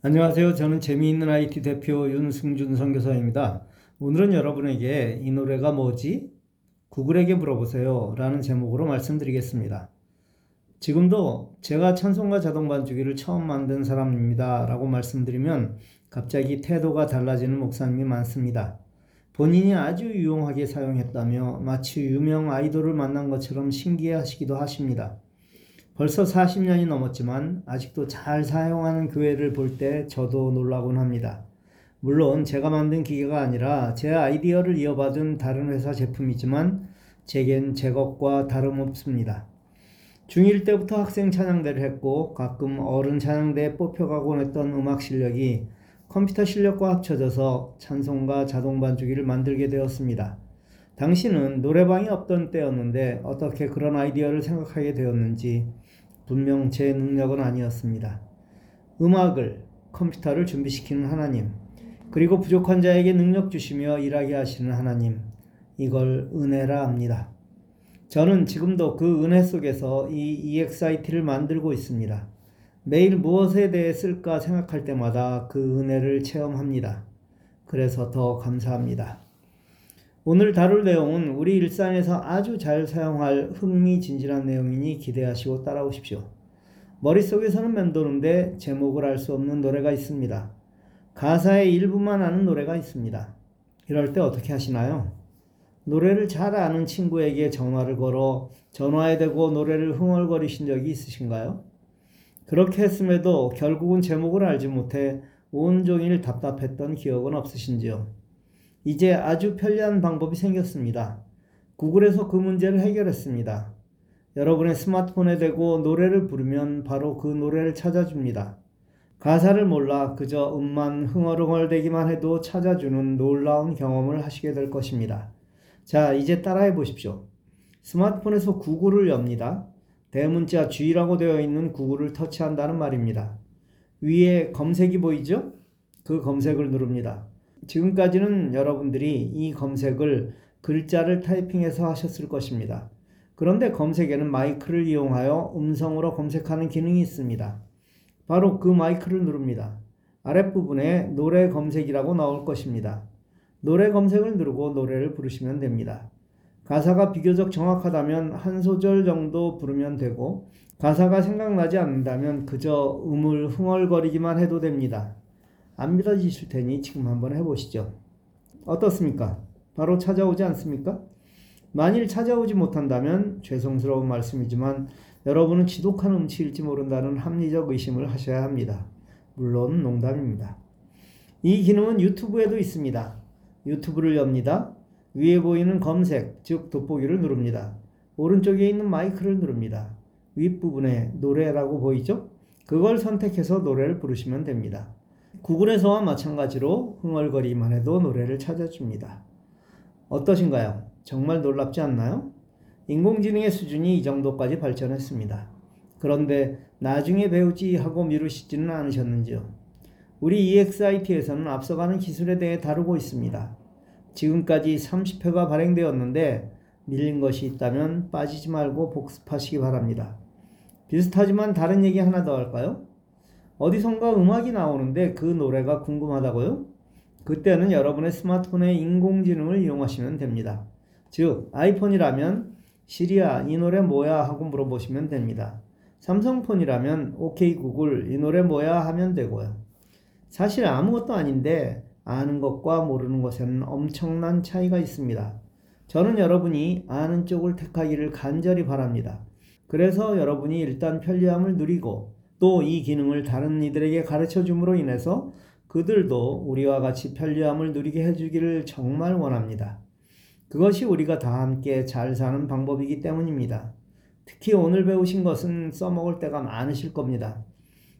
안녕하세요. 저는 재미있는 IT 대표 윤승준 선교사입니다. 오늘은 여러분에게 이 노래가 뭐지? 구글에게 물어보세요. 라는 제목으로 말씀드리겠습니다. 지금도 제가 찬송가 자동 반주기를 처음 만든 사람입니다. 라고 말씀드리면 갑자기 태도가 달라지는 목사님이 많습니다. 본인이 아주 유용하게 사용했다며 마치 유명 아이돌을 만난 것처럼 신기해 하시기도 하십니다. 벌써 40년이 넘었지만 아직도 잘 사용하는 교회를 볼 때 저도 놀라곤 합니다. 물론 제가 만든 기계가 아니라 제 아이디어를 이어받은 다른 회사 제품이지만 제겐 제 것과 다름없습니다. 중1 때부터 학생 찬양대를 했고 가끔 어른 찬양대에 뽑혀가곤 했던 음악 실력이 컴퓨터 실력과 합쳐져서 찬송가 자동 반주기를 만들게 되었습니다. 당시는 노래방이 없던 때였는데 어떻게 그런 아이디어를 생각하게 되었는지 분명 제 능력은 아니었습니다. 음악을, 컴퓨터를 준비시키는 하나님, 그리고 부족한 자에게 능력 주시며 일하게 하시는 하나님, 이걸 은혜라 합니다. 저는 지금도 그 은혜 속에서 이 EXIT를 만들고 있습니다. 매일 무엇에 대해 쓸까 생각할 때마다 그 은혜를 체험합니다. 그래서 더 감사합니다. 오늘 다룰 내용은 우리 일상에서 아주 잘 사용할 흥미진진한 내용이니 기대하시고 따라오십시오. 머릿속에서는 맴도는데 제목을 알 수 없는 노래가 있습니다. 가사의 일부만 아는 노래가 있습니다. 이럴 때 어떻게 하시나요? 노래를 잘 아는 친구에게 전화를 걸어 전화에 대고 노래를 흥얼거리신 적이 있으신가요? 그렇게 했음에도 결국은 제목을 알지 못해 온종일 답답했던 기억은 없으신지요? 이제 아주 편리한 방법이 생겼습니다. 구글에서 그 문제를 해결했습니다. 여러분의 스마트폰에 대고 노래를 부르면 바로 그 노래를 찾아줍니다. 가사를 몰라 그저 음만 흥얼흥얼대기만 해도 찾아주는 놀라운 경험을 하시게 될 것입니다. 자, 이제 따라해 보십시오. 스마트폰에서 구글을 엽니다. 대문자 G라고 되어 있는 구글을 터치한다는 말입니다. 위에 검색이 보이죠? 그 검색을 누릅니다. 지금까지는 여러분들이 이 검색을 글자를 타이핑해서 하셨을 것입니다. 그런데 검색에는 마이크를 이용하여 음성으로 검색하는 기능이 있습니다. 바로 그 마이크를 누릅니다. 아랫부분에 노래 검색이라고 나올 것입니다. 노래 검색을 누르고 노래를 부르시면 됩니다. 가사가 비교적 정확하다면 한 소절 정도 부르면 되고 가사가 생각나지 않는다면 그저 음을 흥얼거리기만 해도 됩니다. 안 믿어지실 테니 지금 한번 해보시죠. 어떻습니까? 바로 찾아오지 않습니까? 만일 찾아오지 못한다면 죄송스러운 말씀이지만 여러분은 지독한 음치일지 모른다는 합리적 의심을 하셔야 합니다. 물론 농담입니다. 이 기능은 유튜브에도 있습니다. 유튜브를 엽니다. 위에 보이는 검색, 즉 돋보기를 누릅니다. 오른쪽에 있는 마이크를 누릅니다. 윗부분에 노래라고 보이죠? 그걸 선택해서 노래를 부르시면 됩니다. 구글에서와 마찬가지로 흥얼거리만 해도 노래를 찾아줍니다. 어떠신가요? 정말 놀랍지 않나요? 인공지능의 수준이 이 정도까지 발전했습니다. 그런데 나중에 배우지 하고 미루시지는 않으셨는지요? 우리 EXIT에서는 앞서가는 기술에 대해 다루고 있습니다. 지금까지 30회가 발행되었는데 밀린 것이 있다면 빠지지 말고 복습하시기 바랍니다. 비슷하지만 다른 얘기 하나 더 할까요? 어디선가 음악이 나오는데 그 노래가 궁금하다고요? 그때는 여러분의 스마트폰의 인공지능을 이용하시면 됩니다. 즉, 아이폰이라면 시리아 이 노래 뭐야 하고 물어보시면 됩니다. 삼성폰이라면 오케이 구글 이 노래 뭐야 하면 되고요. 사실 아무것도 아닌데 아는 것과 모르는 것에는 엄청난 차이가 있습니다. 저는 여러분이 아는 쪽을 택하기를 간절히 바랍니다. 그래서 여러분이 일단 편리함을 누리고 또 이 기능을 다른 이들에게 가르쳐 줌으로 인해서 그들도 우리와 같이 편리함을 누리게 해주기를 정말 원합니다. 그것이 우리가 다 함께 잘 사는 방법이기 때문입니다. 특히 오늘 배우신 것은 써먹을 때가 많으실 겁니다.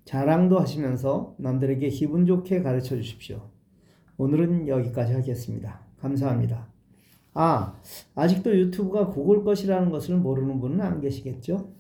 자랑도 하시면서 남들에게 기분 좋게 가르쳐 주십시오. 오늘은 여기까지 하겠습니다. 감사합니다. 아, 아직도 유튜브가 구글 것이라는 것을 모르는 분은 안 계시겠죠?